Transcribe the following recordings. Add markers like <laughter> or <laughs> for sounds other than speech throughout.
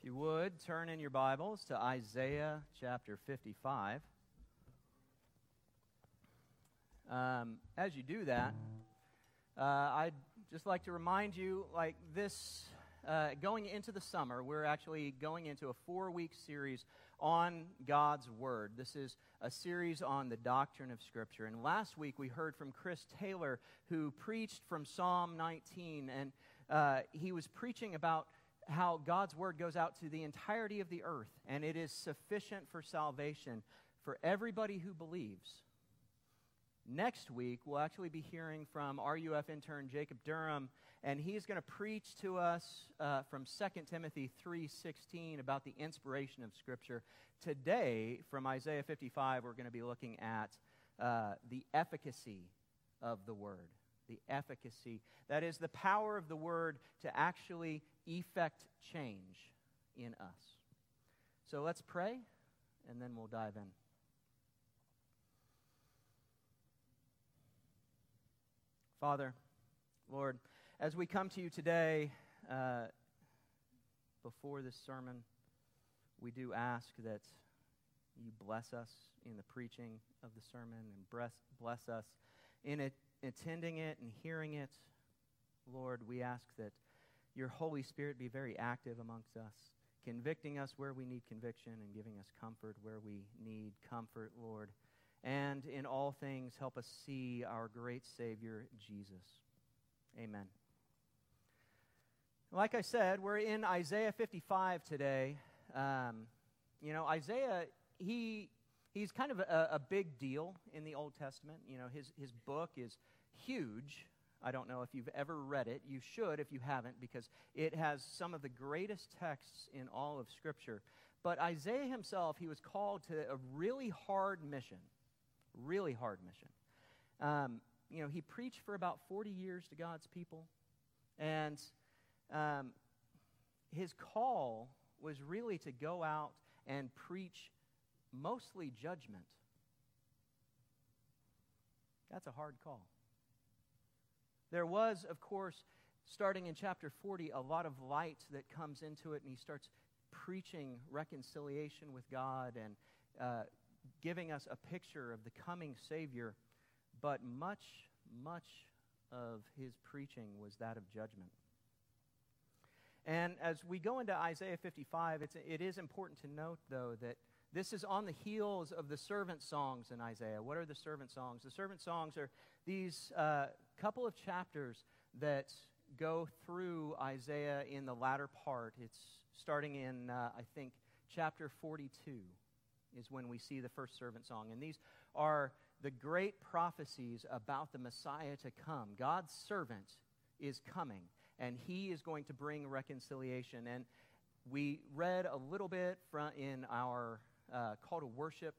If you would, turn in your Bibles to Isaiah chapter 55. Um, as you do that, uh, I'd just like to remind you like this, uh, going into the summer, we're actually going into a four week series on God's Word. This is a series on the doctrine of Scripture. And last week we heard from Chris Taylor, who preached from Psalm 19, and uh, he was preaching about how God's word goes out to the entirety of the earth, and it is sufficient for salvation for everybody who believes. Next week, we'll actually be hearing from RUF intern Jacob Durham, and he's going to preach to us uh, from 2 Timothy 3.16 about the inspiration of Scripture. Today, from Isaiah 55, we're going to be looking at uh, the efficacy of the Word. The efficacy. That is the power of the Word to actually effect change in us. So let's pray, and then we'll dive in. Father, Lord, as we come to you today uh, before this sermon, we do ask that you bless us in the preaching of the sermon and bless, bless us in it, attending it and hearing it. Lord, we ask that your Holy Spirit be very active amongst us, convicting us where we need conviction and giving us comfort where we need comfort, Lord. And in all things, help us see our great Savior, Jesus. Amen. Like I said, we're in Isaiah 55 today. Um, you know, Isaiah, he, he's kind of a, a big deal in the Old Testament. You know, his, his book is huge. I don't know if you've ever read it. You should if you haven't, because it has some of the greatest texts in all of Scripture. But Isaiah himself, he was called to a really hard mission. Really hard mission. Um, you know, he preached for about 40 years to God's people. And um, his call was really to go out and preach mostly judgment. That's a hard call. There was, of course, starting in chapter 40, a lot of light that comes into it, and he starts preaching reconciliation with God and uh, giving us a picture of the coming Savior. But much, much of his preaching was that of judgment. And as we go into Isaiah 55, it's, it is important to note, though, that this is on the heels of the servant songs in Isaiah. What are the servant songs? The servant songs are these uh, couple of chapters that go through Isaiah in the latter part. It's starting in, uh, I think, chapter 42 is when we see the first servant song. And these are the great prophecies about the Messiah to come. God's servant is coming, and he is going to bring reconciliation. And we read a little bit from in our uh, call to worship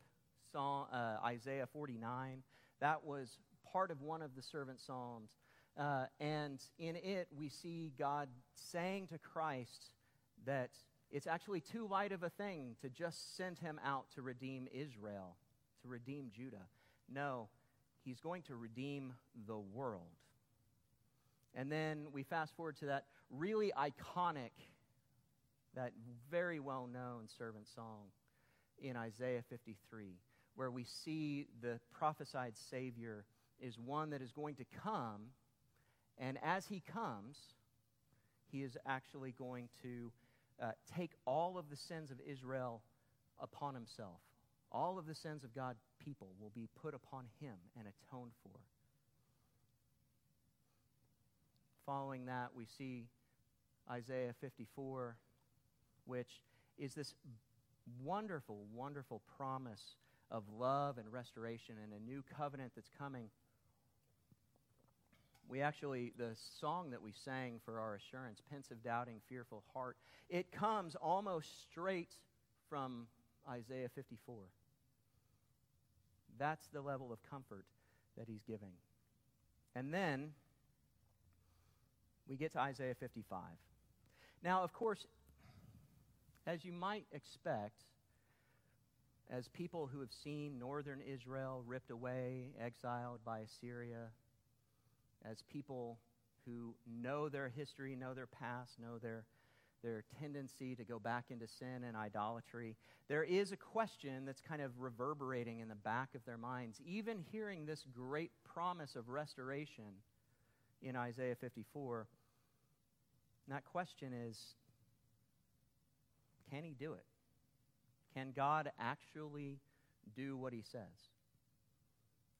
song, uh, Isaiah 49. That was part of one of the servant psalms. Uh, and in it, we see God saying to Christ that it's actually too light of a thing to just send him out to redeem Israel, to redeem Judah. No, he's going to redeem the world. And then we fast forward to that really iconic, that very well known servant song in Isaiah 53, where we see the prophesied Savior is one that is going to come, and as he comes, he is actually going to uh, take all of the sins of Israel upon himself. All of the sins of God people will be put upon him and atoned for. Following that, we see Isaiah 54, which is this wonderful, wonderful promise of love and restoration and a new covenant that's coming. We actually, the song that we sang for our assurance, Pensive, Doubting, Fearful Heart, it comes almost straight from Isaiah 54. That's the level of comfort that he's giving. And then we get to Isaiah 55. Now, of course, as you might expect, as people who have seen northern Israel ripped away, exiled by Assyria, as people who know their history, know their past, know their, their tendency to go back into sin and idolatry, there is a question that's kind of reverberating in the back of their minds, even hearing this great promise of restoration in Isaiah 54. And that question is can he do it? Can God actually do what he says?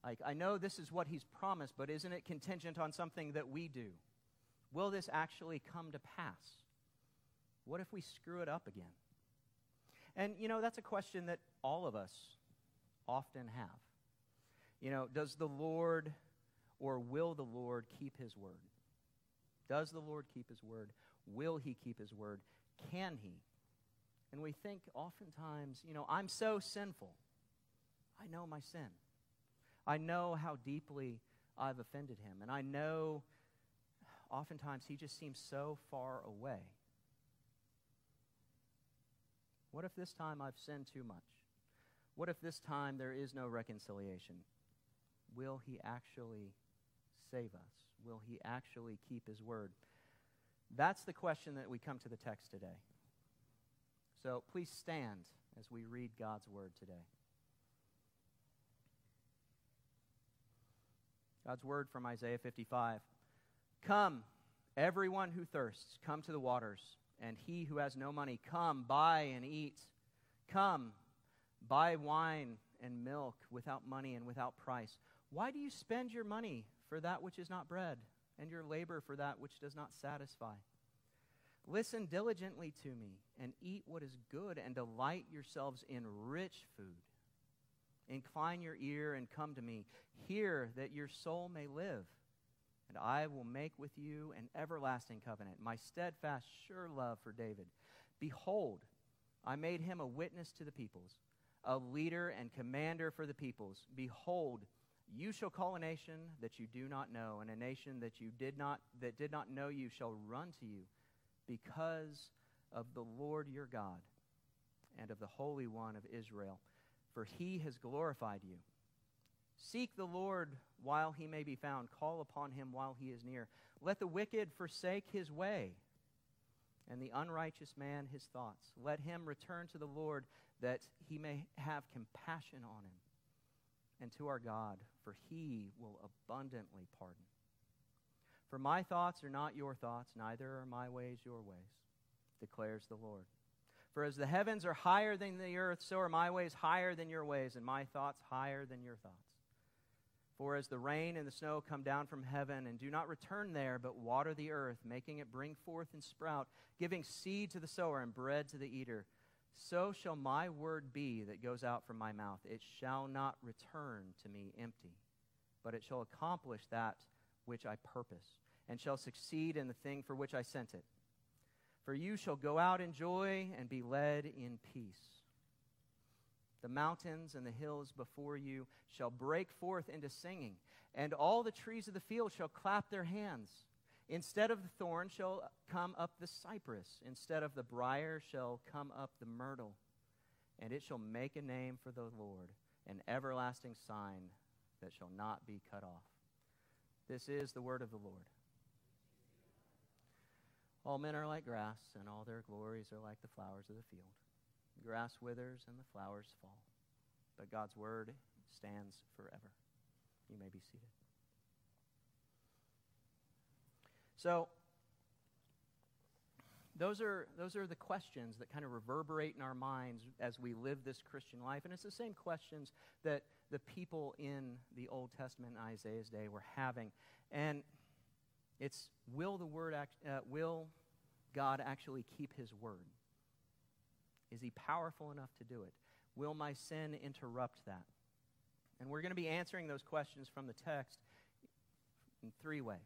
Like, I know this is what he's promised, but isn't it contingent on something that we do? Will this actually come to pass? What if we screw it up again? And, you know, that's a question that all of us often have. You know, does the Lord or will the Lord keep his word? Does the Lord keep his word? Will he keep his word? Can he? And we think oftentimes, you know, I'm so sinful. I know my sin. I know how deeply I've offended him. And I know oftentimes he just seems so far away. What if this time I've sinned too much? What if this time there is no reconciliation? Will he actually save us? Will he actually keep his word? That's the question that we come to the text today. So please stand as we read God's word today. God's word from Isaiah 55. Come, everyone who thirsts, come to the waters, and he who has no money, come, buy and eat. Come, buy wine and milk without money and without price. Why do you spend your money for that which is not bread, and your labor for that which does not satisfy? Listen diligently to me, and eat what is good, and delight yourselves in rich food. Incline your ear and come to me. Hear that your soul may live. And I will make with you an everlasting covenant, my steadfast, sure love for David. Behold, I made him a witness to the peoples, a leader and commander for the peoples. Behold, you shall call a nation that you do not know, and a nation that you did not that did not know you shall run to you because of the Lord your God and of the Holy One of Israel, for he has glorified you. Seek the Lord while he may be found, call upon him while he is near. Let the wicked forsake his way, and the unrighteous man his thoughts. Let him return to the Lord that he may have compassion on him, and to our God, for he will abundantly pardon. For my thoughts are not your thoughts, neither are my ways your ways, declares the Lord. For as the heavens are higher than the earth, so are my ways higher than your ways, and my thoughts higher than your thoughts. For as the rain and the snow come down from heaven and do not return there, but water the earth, making it bring forth and sprout, giving seed to the sower and bread to the eater, so shall my word be that goes out from my mouth. It shall not return to me empty, but it shall accomplish that which I purpose, and shall succeed in the thing for which I sent it. For you shall go out in joy and be led in peace. The mountains and the hills before you shall break forth into singing, and all the trees of the field shall clap their hands. Instead of the thorn shall come up the cypress, instead of the brier shall come up the myrtle, and it shall make a name for the Lord, an everlasting sign that shall not be cut off. This is the word of the Lord. All men are like grass, and all their glories are like the flowers of the field. The grass withers and the flowers fall, but God's word stands forever. You may be seated. So, those are, those are the questions that kind of reverberate in our minds as we live this Christian life. And it's the same questions that the people in the Old Testament in Isaiah's day were having. And it's will the word act, uh, will God actually keep his word? Is he powerful enough to do it? Will my sin interrupt that? And we're going to be answering those questions from the text in three ways.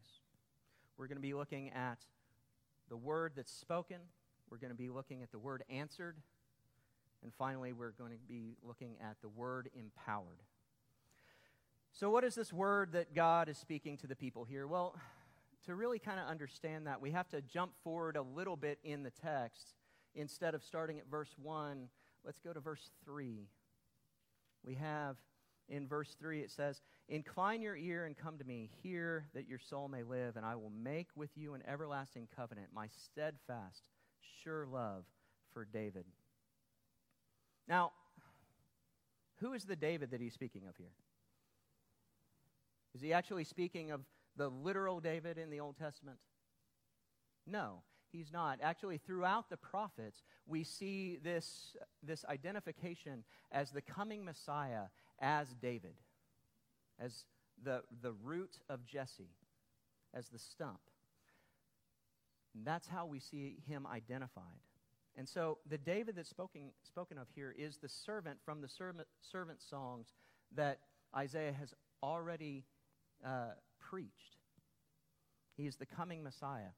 We're going to be looking at the word that's spoken, we're going to be looking at the word answered, and finally, we're going to be looking at the word empowered. So, what is this word that God is speaking to the people here? Well, to really kind of understand that, we have to jump forward a little bit in the text. Instead of starting at verse 1, let's go to verse 3. We have in verse 3, it says, Incline your ear and come to me. Hear that your soul may live, and I will make with you an everlasting covenant, my steadfast, sure love for David. Now, who is the David that he's speaking of here? Is he actually speaking of the literal David in the Old Testament? No, he's not. Actually, throughout the prophets, we see this, this identification as the coming Messiah as David, as the, the root of Jesse, as the stump. And that's how we see him identified. And so the David that's spoken, spoken of here is the servant from the servant, servant songs that Isaiah has already uh, preached. He is the coming Messiah.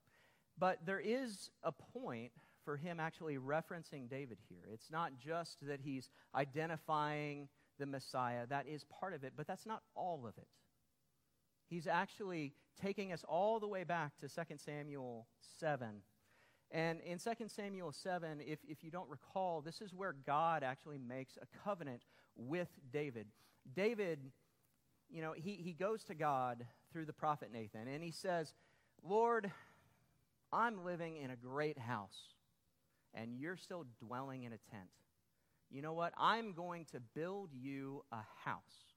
But there is a point for him actually referencing David here. It's not just that he's identifying the Messiah, that is part of it, but that's not all of it. He's actually taking us all the way back to 2 Samuel 7. And in 2 Samuel 7, if, if you don't recall, this is where God actually makes a covenant with David. David, you know, he, he goes to God through the prophet Nathan, and he says, Lord, I'm living in a great house, and you're still dwelling in a tent. You know what? I'm going to build you a house,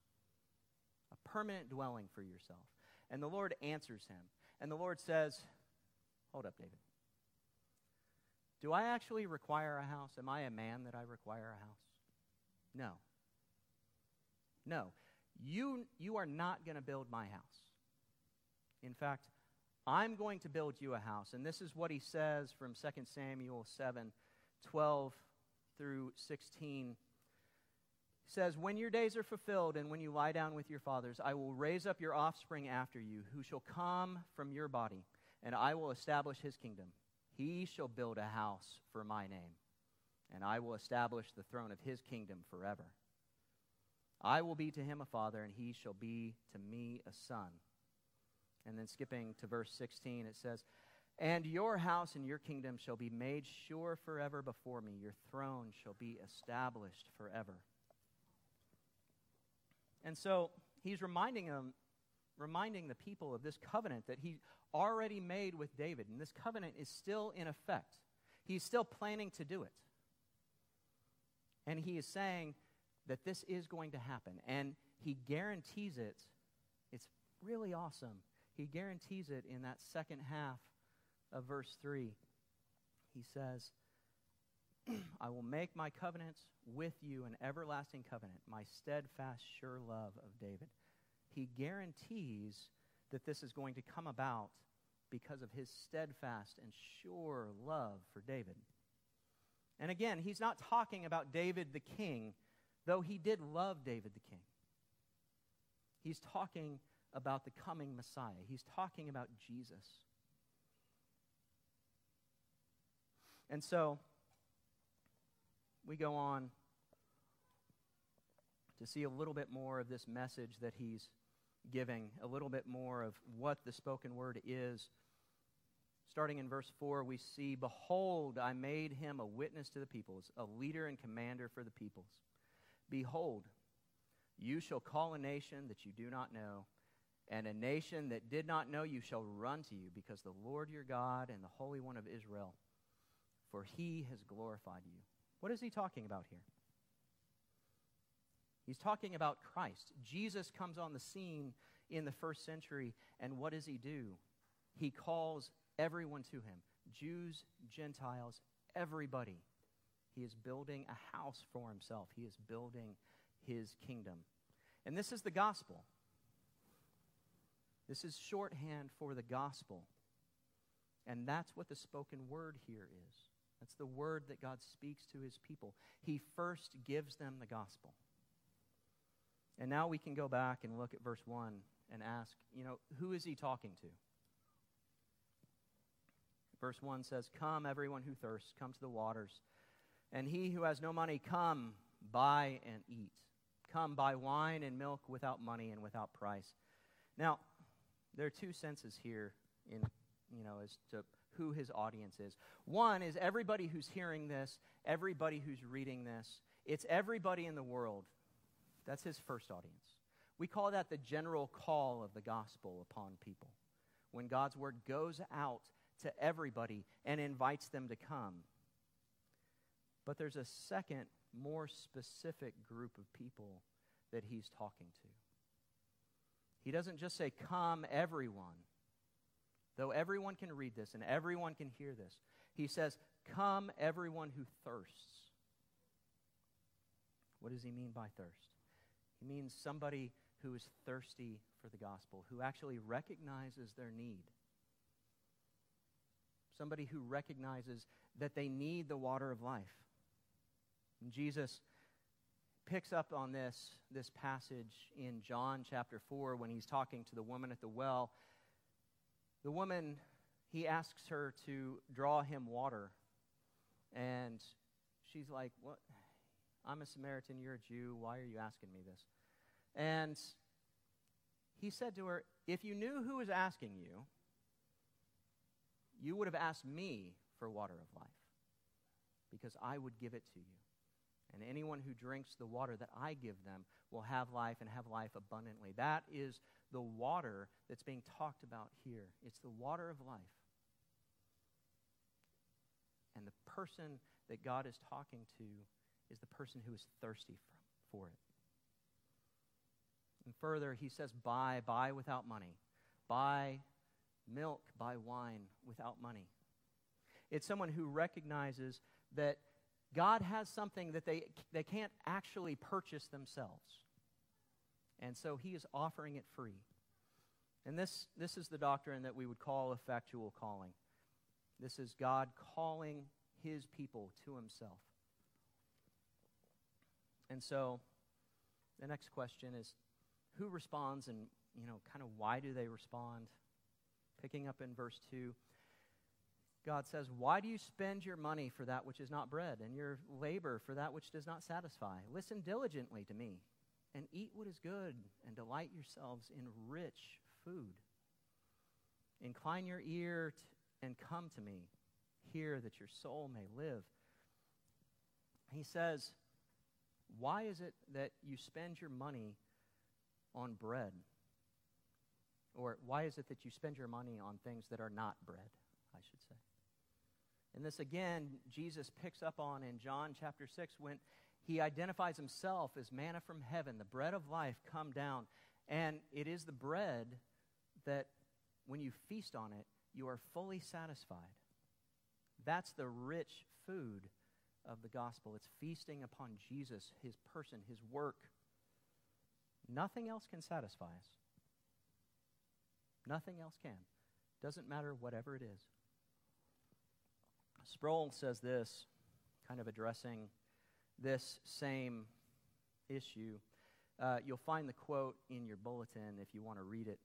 a permanent dwelling for yourself. And the Lord answers him. And the Lord says, Hold up, David. Do I actually require a house? Am I a man that I require a house? No. No. You, you are not going to build my house. In fact, I'm going to build you a house. And this is what he says from 2 Samuel 7 12 through 16. Says, When your days are fulfilled and when you lie down with your fathers, I will raise up your offspring after you, who shall come from your body, and I will establish his kingdom. He shall build a house for my name, and I will establish the throne of his kingdom forever. I will be to him a father, and he shall be to me a son. And then skipping to verse 16, it says, And your house and your kingdom shall be made sure forever before me. Your throne shall be established forever. And so he's reminding them, reminding the people of this covenant that he already made with David. And this covenant is still in effect. He's still planning to do it. And he is saying that this is going to happen. And he guarantees it. It's really awesome. He guarantees it in that second half of verse 3. He says, <clears throat> I will make my covenants with you an everlasting covenant, my steadfast, sure love of David. He guarantees that this is going to come about because of his steadfast and sure love for David. And again, he's not talking about David the king, though he did love David the king. He's talking about the coming Messiah, he's talking about Jesus. And so, we go on to see a little bit more of this message that he's giving, a little bit more of what the spoken word is. Starting in verse 4, we see, Behold, I made him a witness to the peoples, a leader and commander for the peoples. Behold, you shall call a nation that you do not know, and a nation that did not know you shall run to you, because the Lord your God and the Holy One of Israel, for he has glorified you. What is he talking about here? He's talking about Christ. Jesus comes on the scene in the first century, and what does he do? He calls everyone to him Jews, Gentiles, everybody. He is building a house for himself, he is building his kingdom. And this is the gospel. This is shorthand for the gospel. And that's what the spoken word here is. That's the word that God speaks to his people. He first gives them the gospel. And now we can go back and look at verse 1 and ask, you know, who is he talking to? Verse 1 says, Come, everyone who thirsts, come to the waters. And he who has no money, come, buy and eat. Come, buy wine and milk without money and without price. Now, there are two senses here in, you know, as to who his audience is. One is everybody who's hearing this, everybody who's reading this. It's everybody in the world that's his first audience. We call that the general call of the gospel upon people. When God's word goes out to everybody and invites them to come. But there's a second, more specific group of people that he's talking to. He doesn't just say, Come, everyone, though everyone can read this and everyone can hear this. He says, Come, everyone who thirsts. What does he mean by thirst? He means somebody who is thirsty for the gospel, who actually recognizes their need. Somebody who recognizes that they need the water of life. And Jesus picks up on this, this passage in John chapter 4 when he's talking to the woman at the well. The woman, he asks her to draw him water. And she's like, What? I'm a Samaritan, you're a Jew. Why are you asking me this? And he said to her, If you knew who was asking you, you would have asked me for water of life, because I would give it to you. And anyone who drinks the water that I give them will have life and have life abundantly. That is the water that's being talked about here. It's the water of life. And the person that God is talking to is the person who is thirsty for it. And further, he says, buy, buy without money. Buy milk, buy wine without money. It's someone who recognizes that God has something that they, they can't actually purchase themselves. And so he is offering it free. And this, this is the doctrine that we would call effectual calling. This is God calling his people to himself. And so the next question is who responds and, you know, kind of why do they respond? Picking up in verse 2, God says, Why do you spend your money for that which is not bread, and your labor for that which does not satisfy? Listen diligently to me, and eat what is good, and delight yourselves in rich food. Incline your ear t- and come to me. Hear that your soul may live. He says, why is it that you spend your money on bread? Or why is it that you spend your money on things that are not bread, I should say? And this again, Jesus picks up on in John chapter 6 when he identifies himself as manna from heaven, the bread of life come down. And it is the bread that when you feast on it, you are fully satisfied. That's the rich food of the gospel. It's feasting upon Jesus, his person, his work. Nothing else can satisfy us. Nothing else can. Doesn't matter whatever it is. Sproul says this, kind of addressing this same issue. Uh, you'll find the quote in your bulletin if you want to read it.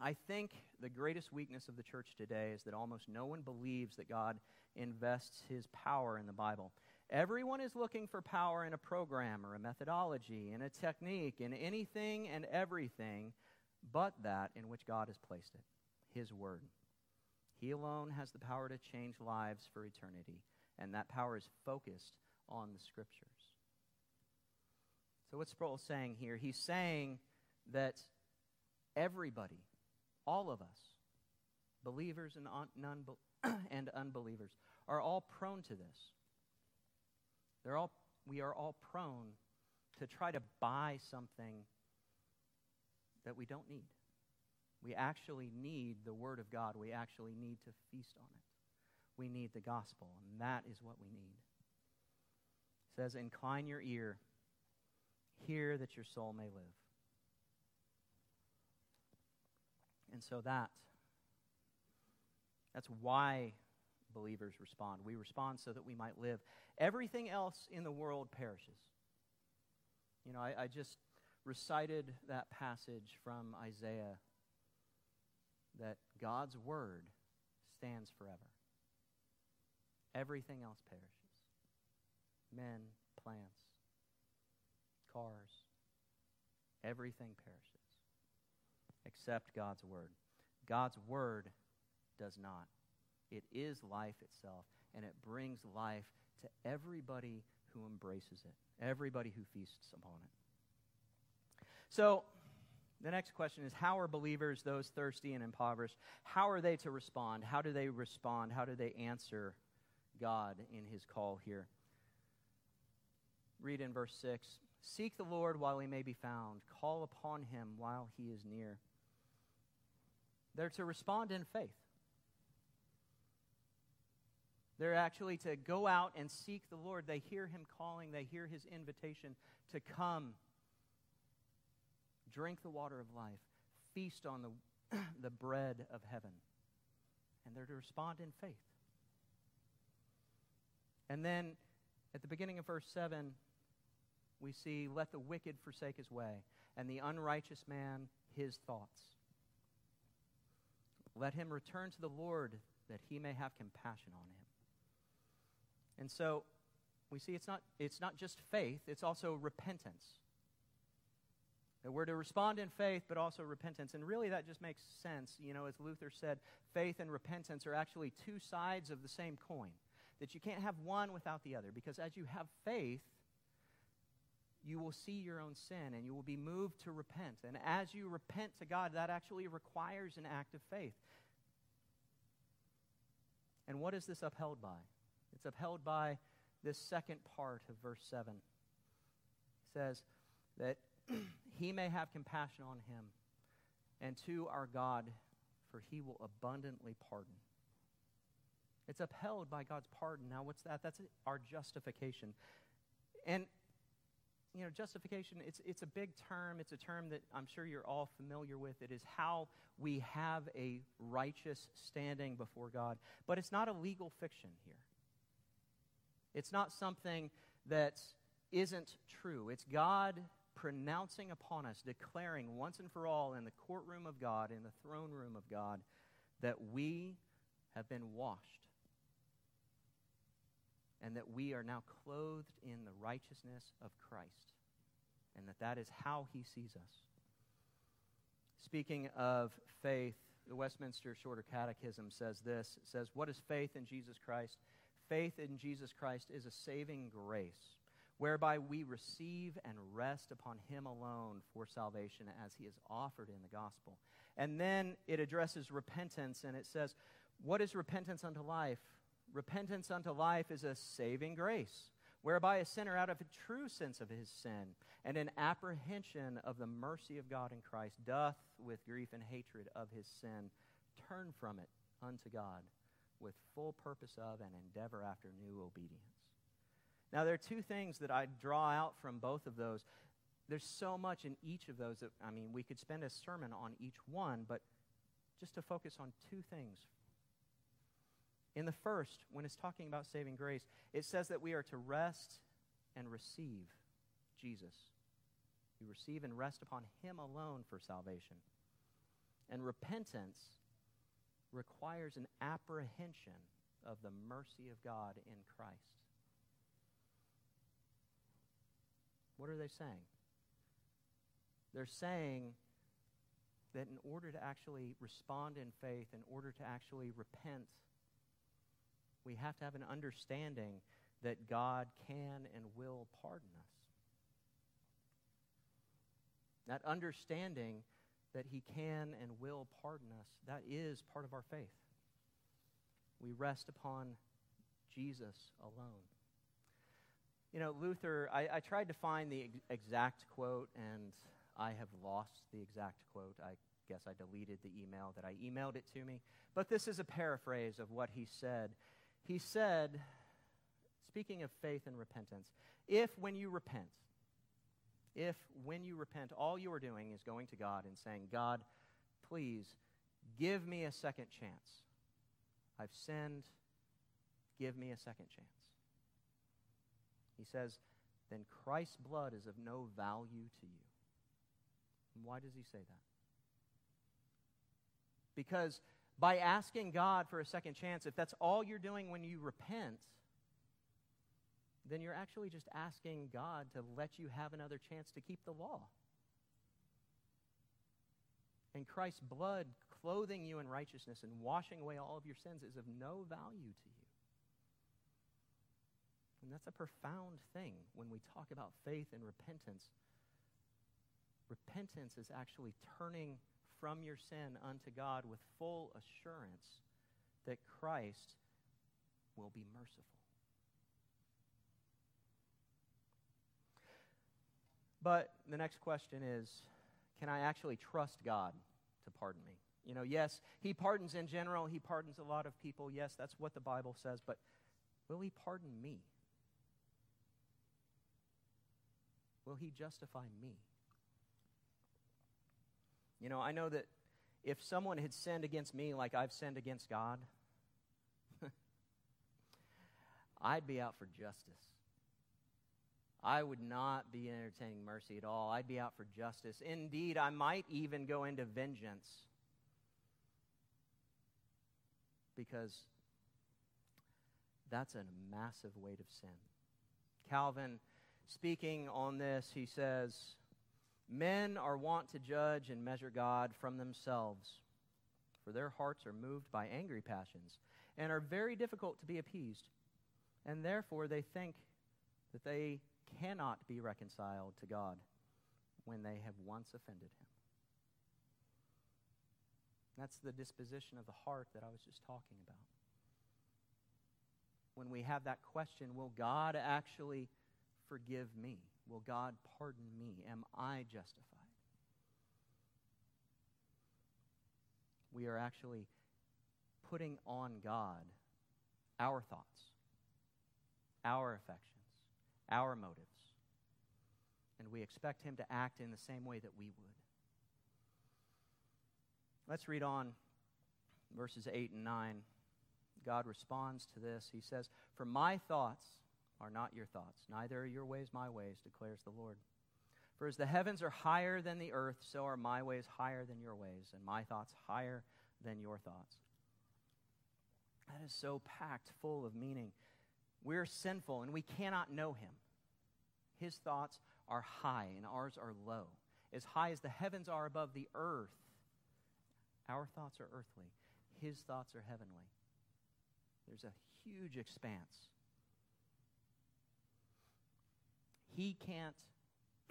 I think the greatest weakness of the church today is that almost no one believes that God invests his power in the Bible. Everyone is looking for power in a program or a methodology, in a technique, in anything and everything but that in which God has placed it His Word. He alone has the power to change lives for eternity, and that power is focused on the Scriptures. So, what's Sproul saying here? He's saying that everybody, all of us, believers and, non- <clears throat> and unbelievers, are all prone to this. They're all, we are all prone to try to buy something that we don't need. We actually need the Word of God. We actually need to feast on it. We need the gospel, and that is what we need. It says, Incline your ear, hear that your soul may live. And so that that's why believers respond. We respond so that we might live. Everything else in the world perishes. You know, I, I just recited that passage from Isaiah that God's word stands forever. Everything else perishes men, plants, cars, everything perishes except God's word. God's word does not. It is life itself, and it brings life to everybody who embraces it, everybody who feasts upon it. So, The next question is How are believers, those thirsty and impoverished, how are they to respond? How do they respond? How do they answer God in his call here? Read in verse 6 Seek the Lord while he may be found, call upon him while he is near. They're to respond in faith. They're actually to go out and seek the Lord. They hear him calling, they hear his invitation to come, drink the water of life, feast on the, <clears throat> the bread of heaven. And they're to respond in faith. And then at the beginning of verse 7, we see, Let the wicked forsake his way, and the unrighteous man his thoughts. Let him return to the Lord that he may have compassion on him. And so we see it's not, it's not just faith, it's also repentance. That we're to respond in faith, but also repentance. And really, that just makes sense. You know, as Luther said, faith and repentance are actually two sides of the same coin. That you can't have one without the other. Because as you have faith, you will see your own sin and you will be moved to repent. And as you repent to God, that actually requires an act of faith. And what is this upheld by? It's upheld by this second part of verse 7. It says that <clears throat> he may have compassion on him, and to our God, for he will abundantly pardon. It's upheld by God's pardon. Now, what's that? That's our justification. And you know, justification, it's, it's a big term. It's a term that I'm sure you're all familiar with. It is how we have a righteous standing before God. But it's not a legal fiction here. It's not something that isn't true. It's God pronouncing upon us, declaring once and for all in the courtroom of God, in the throne room of God, that we have been washed and that we are now clothed in the righteousness of Christ, and that that is how he sees us. Speaking of faith, the Westminster Shorter Catechism says this it says, What is faith in Jesus Christ? Faith in Jesus Christ is a saving grace whereby we receive and rest upon him alone for salvation as he is offered in the gospel. And then it addresses repentance and it says, What is repentance unto life? repentance unto life is a saving grace, whereby a sinner, out of a true sense of his sin and an apprehension of the mercy of God in Christ, doth, with grief and hatred of his sin, turn from it unto God with full purpose of and endeavor after new obedience. Now, there are two things that I draw out from both of those. There's so much in each of those that, I mean, we could spend a sermon on each one, but just to focus on two things in the first, when it's talking about saving grace, it says that we are to rest and receive Jesus. We receive and rest upon Him alone for salvation. And repentance requires an apprehension of the mercy of God in Christ. What are they saying? They're saying that in order to actually respond in faith, in order to actually repent we have to have an understanding that God can and will pardon us. That understanding that He can and will pardon us, that is part of our faith. We rest upon Jesus alone. You know, Luther, I, I tried to find the ex- exact quote, and I have lost the exact quote. I guess I deleted the email that I emailed it to me. But this is a paraphrase of what he said he said, speaking of faith and repentance, if when you repent, if when you repent, all you are doing is going to God and saying, God, please give me a second chance. I've sinned. Give me a second chance. He says, then Christ's blood is of no value to you. And why does he say that? Because by asking God for a second chance, if that's all you're doing when you repent, then you're actually just asking God to let you have another chance to keep the law. And Christ's blood clothing you in righteousness and washing away all of your sins is of no value to you. And that's a profound thing when we talk about faith and repentance. Repentance is actually turning from your sin unto God with full assurance that Christ will be merciful. But the next question is can I actually trust God to pardon me? You know, yes, He pardons in general, He pardons a lot of people. Yes, that's what the Bible says, but will He pardon me? Will He justify me? You know, I know that if someone had sinned against me like I've sinned against God, <laughs> I'd be out for justice. I would not be entertaining mercy at all. I'd be out for justice. Indeed, I might even go into vengeance because that's a massive weight of sin. Calvin, speaking on this, he says, Men are wont to judge and measure God from themselves, for their hearts are moved by angry passions and are very difficult to be appeased. And therefore, they think that they cannot be reconciled to God when they have once offended Him. That's the disposition of the heart that I was just talking about. When we have that question, will God actually forgive me? Will God pardon me? Am I justified? We are actually putting on God our thoughts, our affections, our motives. And we expect Him to act in the same way that we would. Let's read on verses 8 and 9. God responds to this. He says, For my thoughts are not your thoughts, neither are your ways my ways, declares the Lord. For as the heavens are higher than the earth, so are my ways higher than your ways, and my thoughts higher than your thoughts. That is so packed full of meaning. We're sinful and we cannot know him. His thoughts are high and ours are low. As high as the heavens are above the earth, our thoughts are earthly. His thoughts are heavenly. There's a huge expanse. He can't,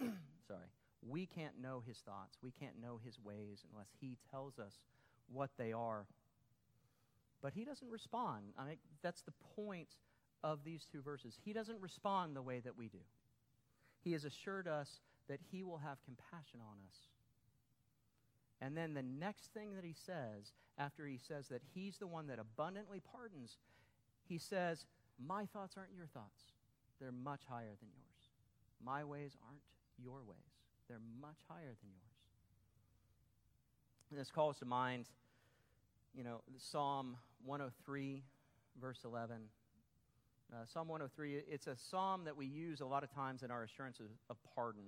<clears throat> sorry, we can't know his thoughts. We can't know his ways unless he tells us what they are. But he doesn't respond. I mean, that's the point of these two verses. He doesn't respond the way that we do. He has assured us that he will have compassion on us. And then the next thing that he says, after he says that he's the one that abundantly pardons, he says, My thoughts aren't your thoughts. They're much higher than yours. My ways aren't your ways, they're much higher than yours. And this calls to mind, you know, Psalm 103, verse 11. Uh, psalm 103, it's a psalm that we use a lot of times in our assurances of pardon.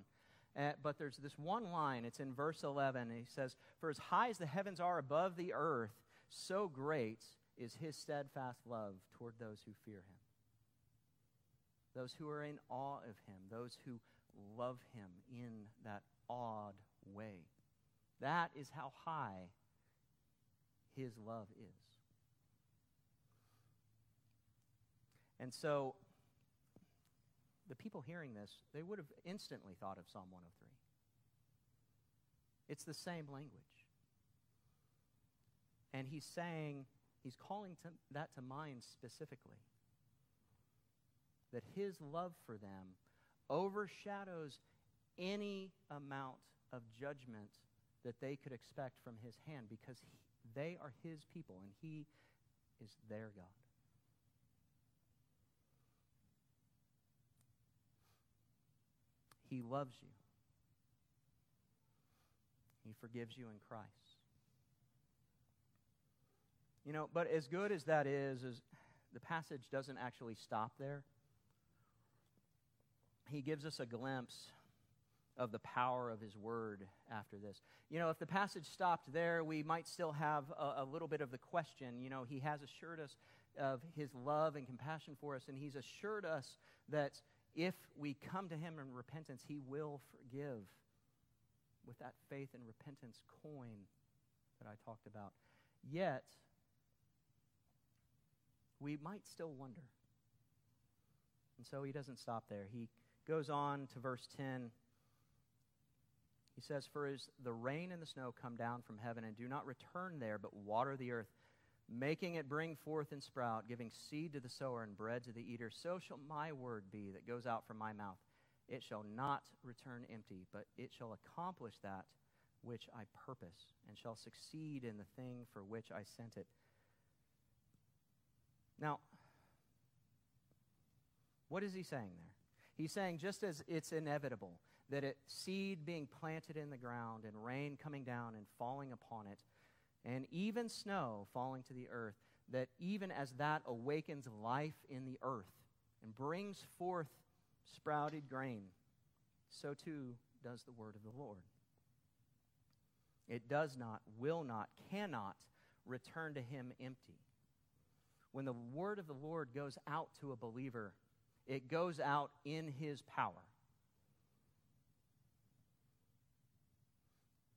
Uh, but there's this one line, it's in verse 11, and he says, For as high as the heavens are above the earth, so great is his steadfast love toward those who fear him those who are in awe of him, those who love him in that awed way. That is how high his love is. And so, the people hearing this, they would have instantly thought of Psalm 103. It's the same language. And he's saying, he's calling to, that to mind specifically that his love for them overshadows any amount of judgment that they could expect from his hand because he, they are his people and he is their God. He loves you. He forgives you in Christ. You know, but as good as that is, is the passage doesn't actually stop there he gives us a glimpse of the power of his word after this. You know, if the passage stopped there, we might still have a, a, little bit of the question. You know, he has assured us of his love and compassion for us, and he's assured us that if we come to him in repentance, he will forgive with that faith and repentance coin that I talked about. Yet, we might still wonder. And so he doesn't stop there. He goes on to verse 10. He says, For as the rain and the snow come down from heaven and do not return there, but water the earth, making it bring forth and sprout, giving seed to the sower and bread to the eater, so shall my word be that goes out from my mouth. It shall not return empty, but it shall accomplish that which I purpose, and shall succeed in the thing for which I sent it. Now, what is he saying there? He's saying just as it's inevitable that it, seed being planted in the ground and rain coming down and falling upon it, and even snow falling to the earth, that even as that awakens life in the earth and brings forth sprouted grain, so too does the word of the Lord. It does not, will not, cannot return to him empty. When the word of the Lord goes out to a believer, it goes out in his power.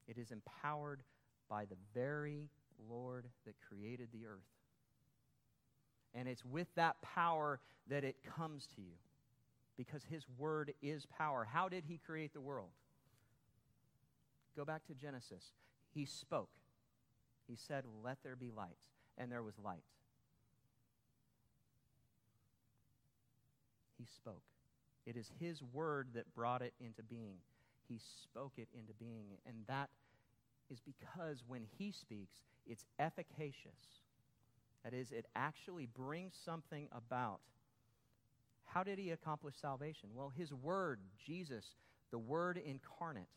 It is empowered by the very Lord that created the earth. And it's with that power that it comes to you because his word is power. How did he create the world? Go back to Genesis. He spoke. He said, Let there be light. And there was light. He spoke. It is his word that brought it into being. He spoke it into being. And that is because when he speaks, it's efficacious. That is, it actually brings something about. How did he accomplish salvation? Well, his word, Jesus, the word incarnate,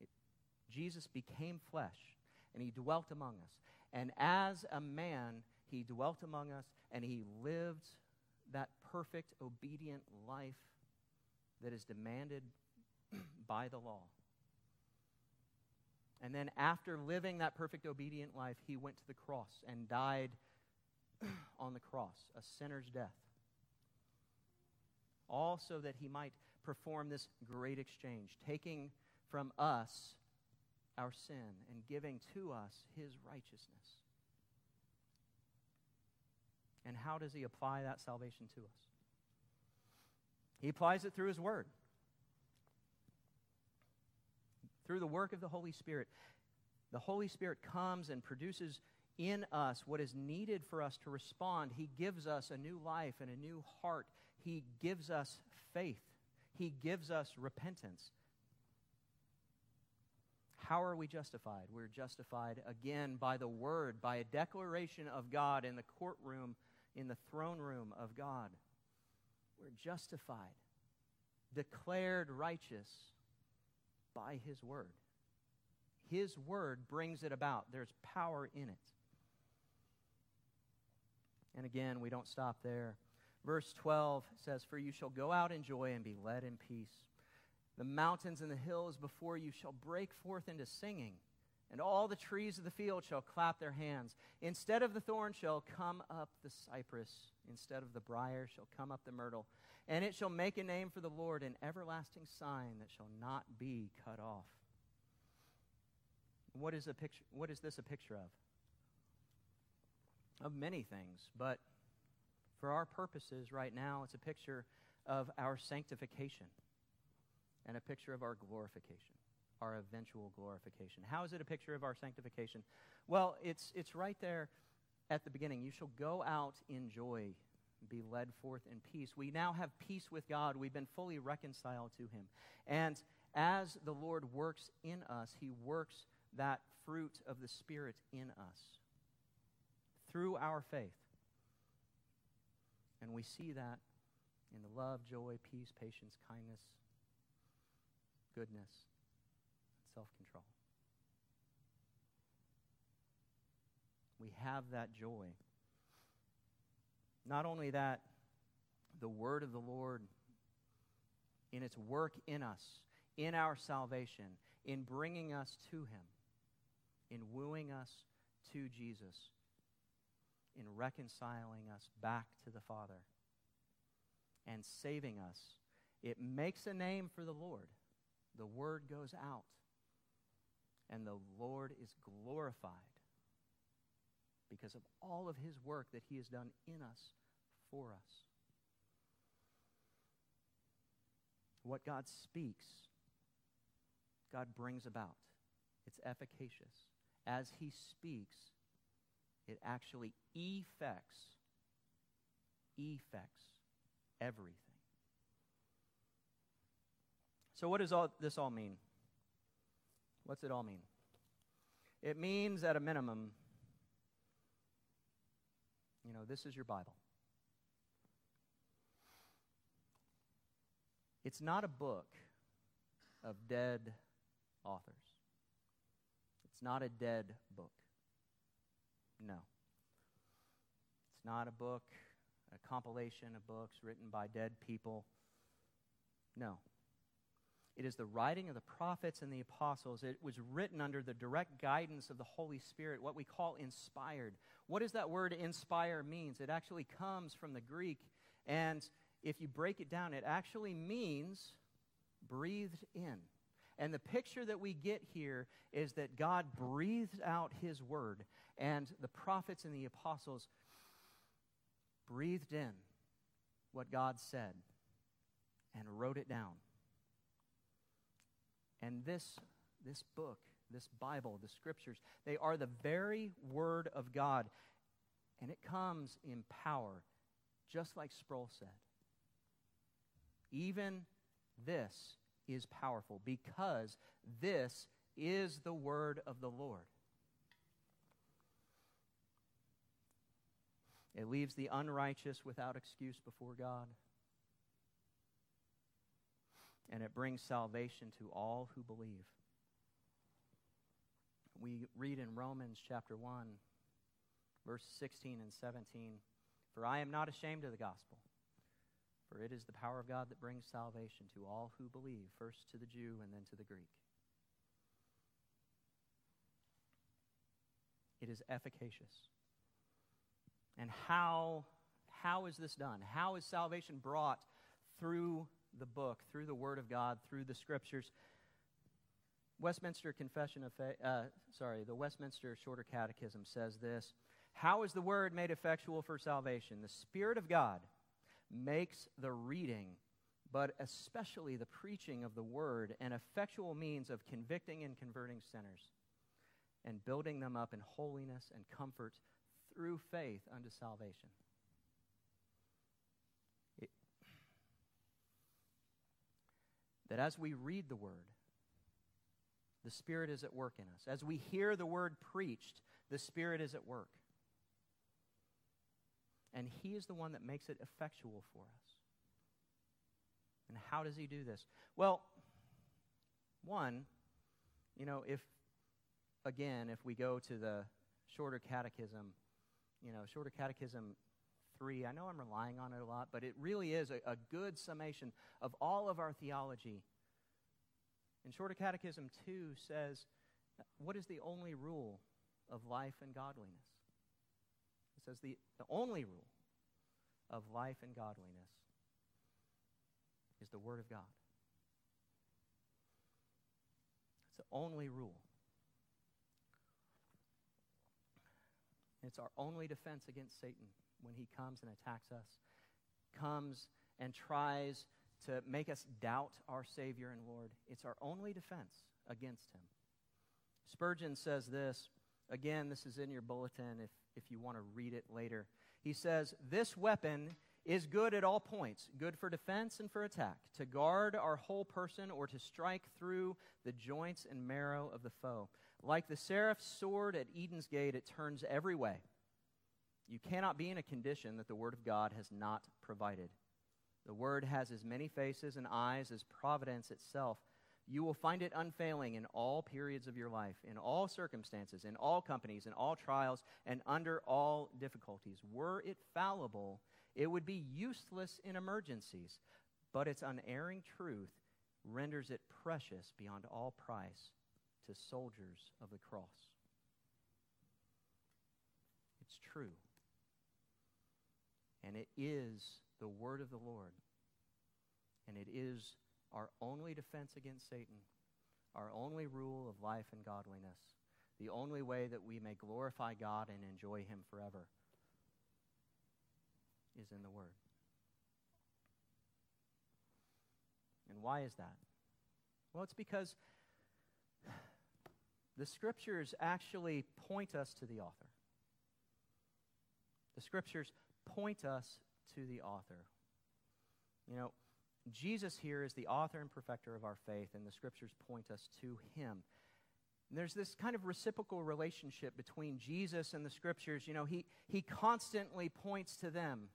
it, Jesus became flesh and he dwelt among us. And as a man, he dwelt among us and he lived perfect, obedient life that is demanded <clears throat> by the law. And then, after living that perfect, obedient life, he went to the cross and died <clears throat> on the cross, a sinner's death. All so that he might perform this great exchange, taking from us our sin and giving to us his righteousness. And how does he apply that salvation to us? He applies it through his word through the work of the Holy Spirit, the Holy Spirit comes and produces in us what is needed for us to respond. He gives us a new life and a new heart. He gives us faith. He gives us repentance. How are we justified? We're justified again by the word, by a declaration of God in the courtroom, in the throne room of God. We're justified, declared righteous by His Word. His Word brings it about, there's power in it. And again, we don't stop there. Verse 12 says, For you shall go out in joy and be led in peace. The mountains and the hills before you shall break forth into singing, and all the trees of the field shall clap their hands. Instead of the thorn shall come up the cypress, instead of the brier shall come up the myrtle and it shall make a name for the Lord, an everlasting sign that shall not be cut off. What is, a picture, what is this a picture of? Of many things, but for our purposes right now, it's a picture of our sanctification and a picture of our glorification, our eventual glorification. How is it a picture of our sanctification? Well, it's, it's right there at the beginning. You shall go out in joy be led forth in peace. We now have peace with God. We've been fully reconciled to Him. And as the Lord works in us, He works that fruit of the Spirit in us through our faith. And we see that in the love, joy, peace, patience, kindness, goodness, self control. We have that joy. Not only that, the word of the Lord in its work in us, in our salvation, in bringing us to Him, in wooing us to Jesus, in reconciling us back to the Father, and saving us. It makes a name for the Lord. The word goes out, and the Lord is glorified because of all of his work that he has done in us, for us. What God speaks, God brings about. It's efficacious. As he speaks, it actually effects, effects everything. So, what does all, this all mean? What's it all mean? It means, at a minimum, you know, this is your Bible. It's not a book of dead authors. It's not a dead book. No. It's not a book, a compilation of books written by dead people. No. It is the writing of the prophets and the apostles. It was written under the direct guidance of the Holy Spirit, what we call inspired. What does that word inspire means? It actually comes from the Greek and if you break it down, it actually means breathed in. And the picture that we get here is that God breathed out his word, and the prophets and the apostles breathed in what God said and wrote it down. And this, this book, this Bible, the scriptures, they are the very word of God. And it comes in power, just like Sproul said. Even this is powerful because this is the word of the Lord. It leaves the unrighteous without excuse before God. And it brings salvation to all who believe. We read in Romans chapter 1, verse 16 and 17 For I am not ashamed of the gospel for it is the power of God that brings salvation to all who believe, first to the Jew and then to the Greek. It is efficacious. And how, how is this done? How is salvation brought through the book, through the Word of God, through the Scriptures? Westminster Confession of Faith, uh, sorry, the Westminster Shorter Catechism says this How is the Word made effectual for salvation? The Spirit of God makes the reading, but especially the preaching of the word, an effectual means of convicting and converting sinners and building them up in holiness and comfort through faith unto salvation. That as we read the word, the Spirit is at work in us. As we hear the word preached, the Spirit is at work and He is the one that makes it effectual for us. And how does He do this? Well, one, you know, if, again, if we go to the shorter catechism, you know, shorter catechism 3, I know I'm relying on it a lot, but it really is a, a good summation of all of our theology. And shorter catechism 2 says, what is the only rule of life and godliness? It says the, the only rule of life and godliness is the Word of God. It's the only rule. It's our only defense against Satan when he comes and attacks us, comes and tries to make us doubt our Savior and Lord. It's our only defense against him. Spurgeon says this. Again, this is in your bulletin if if you want to read it later. He says, This weapon is good at all points, good for defense and for attack, to guard our whole person or to strike through the joints and marrow of the foe. Like the seraph's sword at Eden's gate, it turns every way. You cannot be in a condition that the Word of God has not provided. The Word has as many faces and eyes as providence itself. You will find it unfailing in all periods of your life, in all circumstances, in all companies, in all trials, and under all difficulties. Were it fallible, it would be useless in emergencies, but its unerring truth renders it precious beyond all price to soldiers of the cross. It's true. And it is the word of the Lord. And it is our only defense against Satan, our only rule of life and godliness, the only way that we may glorify God and enjoy Him forever is in the Word. And why is that? Well, it's because the scriptures actually point us to the author. The scriptures point us to the author. You know, Jesus here is the author and perfecter of our faith, and the scriptures point us to him. And there's this kind of reciprocal relationship between Jesus and the scriptures. You know, he, he constantly points to them.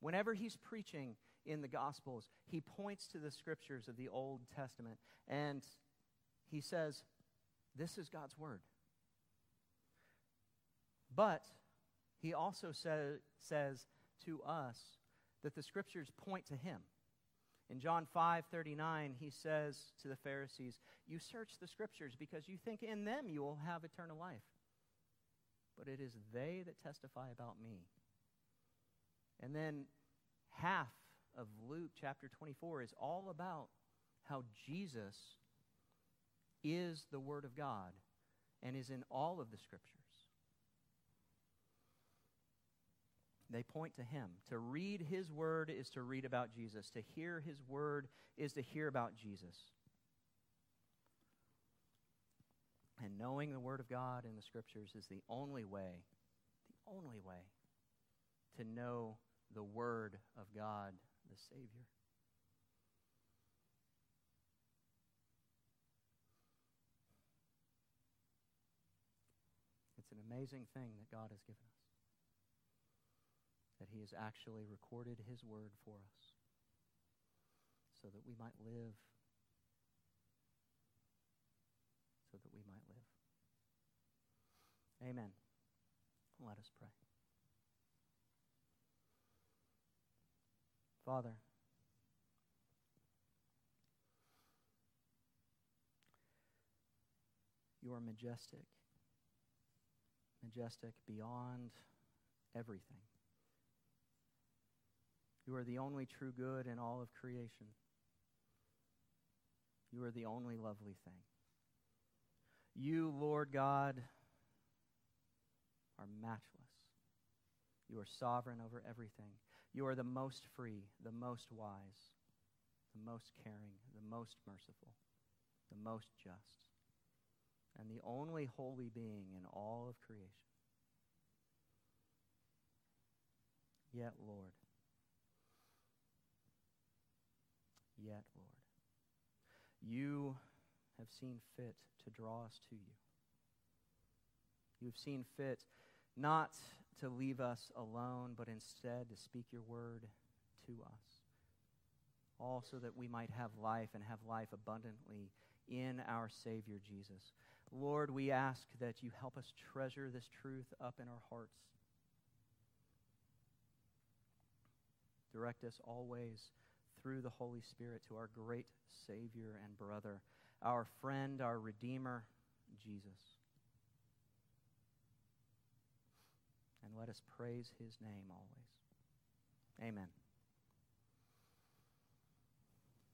Whenever he's preaching in the Gospels, he points to the scriptures of the Old Testament and he says, This is God's word. But he also say, says to us that the scriptures point to him. In John 5 39, he says to the Pharisees, You search the scriptures because you think in them you will have eternal life. But it is they that testify about me. And then half of Luke chapter 24 is all about how Jesus is the Word of God and is in all of the scriptures. They point to him. To read his word is to read about Jesus. To hear his word is to hear about Jesus. And knowing the word of God in the scriptures is the only way, the only way to know the word of God, the Savior. It's an amazing thing that God has given us that He has actually recorded His word for us so that we might live. So that we might live. Amen. Let us pray. Father, you are majestic, majestic beyond everything. You are the only true good in all of creation. You are the only lovely thing. You, Lord God, are matchless. You are sovereign over everything. You are the most free, the most wise, the most caring, the most merciful, the most just, and the only holy being in all of creation. Yet, Lord, yet, Lord. You have seen fit to draw us to you. You have seen fit not to leave us alone, but instead to speak your word to us. All so that we might have life and have life abundantly in our Savior Jesus. Lord, we ask that you help us treasure this truth up in our hearts. Direct us always through the Holy Spirit to our great Savior and brother, our friend, our Redeemer, Jesus. And let us praise his name always. Amen.